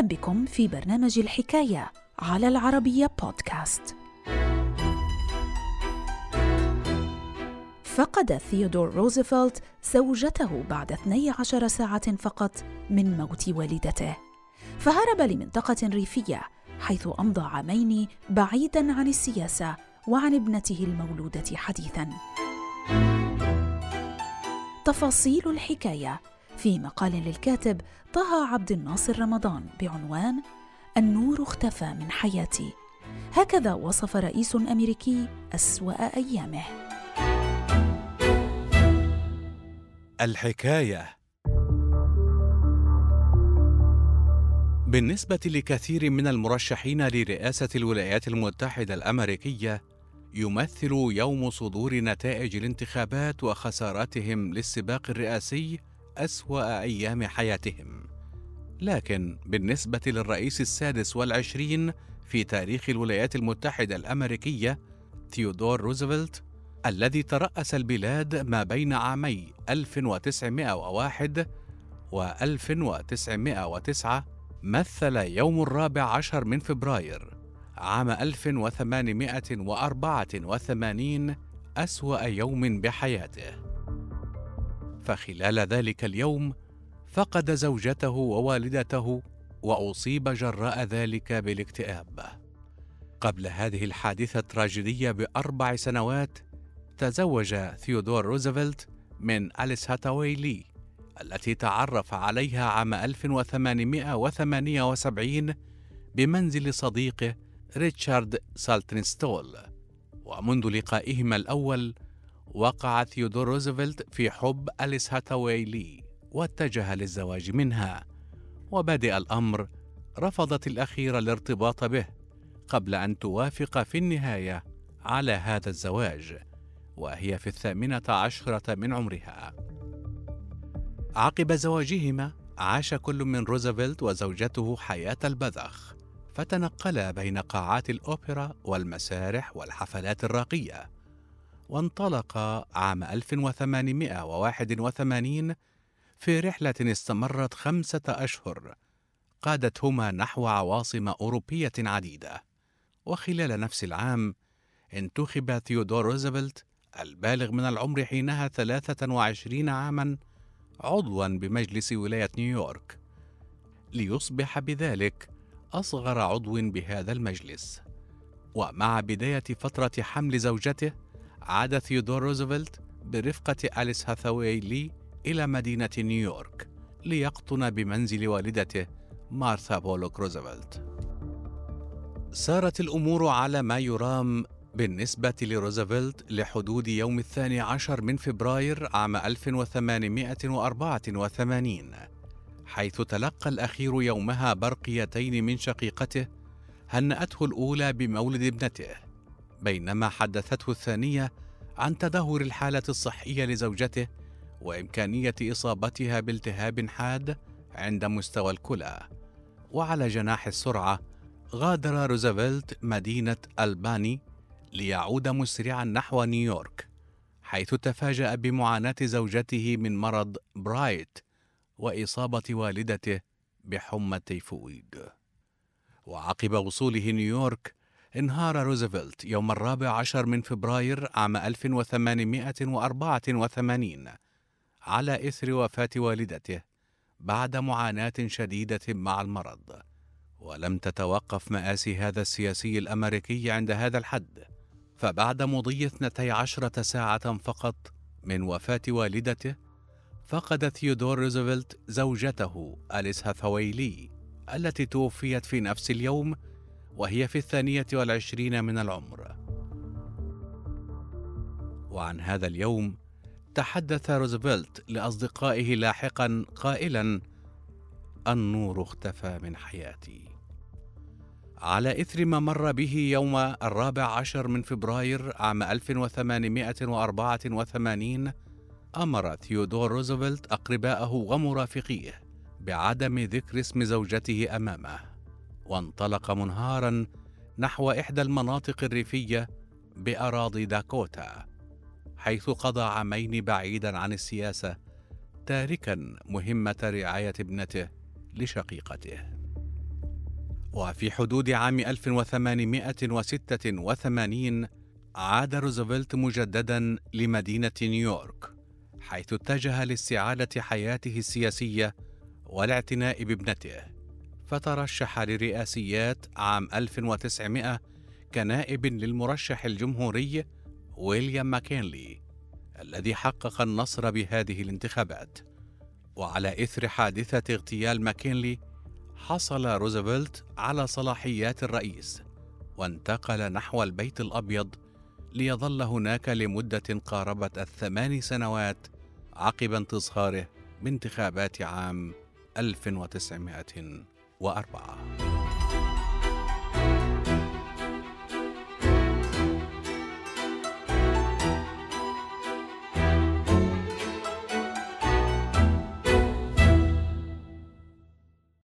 أهلا بكم في برنامج الحكاية على العربية بودكاست. فقد ثيودور روزفلت زوجته بعد 12 ساعة فقط من موت والدته، فهرب لمنطقة ريفية حيث أمضى عامين بعيداً عن السياسة وعن ابنته المولودة حديثاً. تفاصيل الحكاية في مقال للكاتب طه عبد الناصر رمضان بعنوان النور اختفى من حياتي. هكذا وصف رئيس أمريكي أسوأ أيامه. الحكاية. بالنسبة لكثير من المرشحين لرئاسة الولايات المتحدة الأمريكية يمثل يوم صدور نتائج الانتخابات وخسارتهم للسباق الرئاسي أسوأ أيام حياتهم. لكن بالنسبة للرئيس السادس والعشرين في تاريخ الولايات المتحدة الأمريكية ثيودور روزفلت الذي ترأس البلاد ما بين عامي 1901 و 1909 مثل يوم الرابع عشر من فبراير عام 1884 أسوأ يوم بحياته. فخلال ذلك اليوم فقد زوجته ووالدته وأصيب جراء ذلك بالاكتئاب. قبل هذه الحادثة التراجيدية بأربع سنوات تزوج ثيودور روزفلت من أليس هاتاوي لي التي تعرف عليها عام 1878 بمنزل صديقه ريتشارد سالتنستول. ومنذ لقائهما الأول وقع ثيودور روزفلت في حب أليس هاتاوي لي واتجه للزواج منها. وبدأ الأمر رفضت الأخيرة الارتباط به قبل أن توافق في النهاية على هذا الزواج وهي في الثامنة عشرة من عمرها. عقب زواجهما عاش كل من روزفلت وزوجته حياة البذخ فتنقلا بين قاعات الأوبرا والمسارح والحفلات الراقية. وانطلق عام 1881 في رحلة استمرت خمسة أشهر قادتهما نحو عواصم أوروبية عديدة. وخلال نفس العام انتخب ثيودور روزفلت البالغ من العمر حينها 23 عاما عضوا بمجلس ولاية نيويورك. ليصبح بذلك أصغر عضو بهذا المجلس. ومع بداية فترة حمل زوجته عاد ثيودور روزفلت برفقة أليس هاثاوي لي إلى مدينة نيويورك ليقطن بمنزل والدته مارثا بولوك روزفلت. سارت الأمور على ما يرام بالنسبة لروزفلت لحدود يوم الثاني عشر من فبراير عام 1884 حيث تلقى الأخير يومها برقيتين من شقيقته هنأته الأولى بمولد ابنته بينما حدثته الثانية عن تدهور الحالة الصحية لزوجته وإمكانية إصابتها بالتهاب حاد عند مستوى الكلى. وعلى جناح السرعة غادر روزفلت مدينة ألباني ليعود مسرعا نحو نيويورك حيث تفاجأ بمعاناة زوجته من مرض برايت وإصابة والدته بحمى التيفويد وعقب وصوله نيويورك انهار روزفلت يوم الرابع عشر من فبراير عام 1884 على إثر وفاة والدته بعد معاناة شديدة مع المرض. ولم تتوقف مآسي هذا السياسي الأمريكي عند هذا الحد. فبعد مضي اثنتي عشرة ساعة فقط من وفاة والدته فقد ثيودور روزفلت زوجته أليس هاثاوي التي توفيت في نفس اليوم وهي في الثانية والعشرين من العمر. وعن هذا اليوم تحدث روزفلت لأصدقائه لاحقا قائلا النور اختفى من حياتي. على إثر ما مر به يوم الرابع عشر من فبراير عام 1884 أمر ثيودور روزفلت أقرباءه ومرافقيه بعدم ذكر اسم زوجته أمامه. وانطلق منهارا نحو إحدى المناطق الريفية بأراضي داكوتا حيث قضى عامين بعيدا عن السياسة تاركا مهمة رعاية ابنته لشقيقته. وفي حدود عام 1886 عاد روزفلت مجددا لمدينة نيويورك حيث اتجه لاستعادة حياته السياسية والاعتناء بابنته. فترشح لرئاسيات عام 1900 كنائب للمرشح الجمهوري ويليام ماكينلي الذي حقق النصر بهذه الانتخابات. وعلى إثر حادثة اغتيال ماكينلي حصل روزفلت على صلاحيات الرئيس وانتقل نحو البيت الأبيض ليظل هناك لمدة قاربت الثمان سنوات عقب انتصاره بانتخابات عام 1904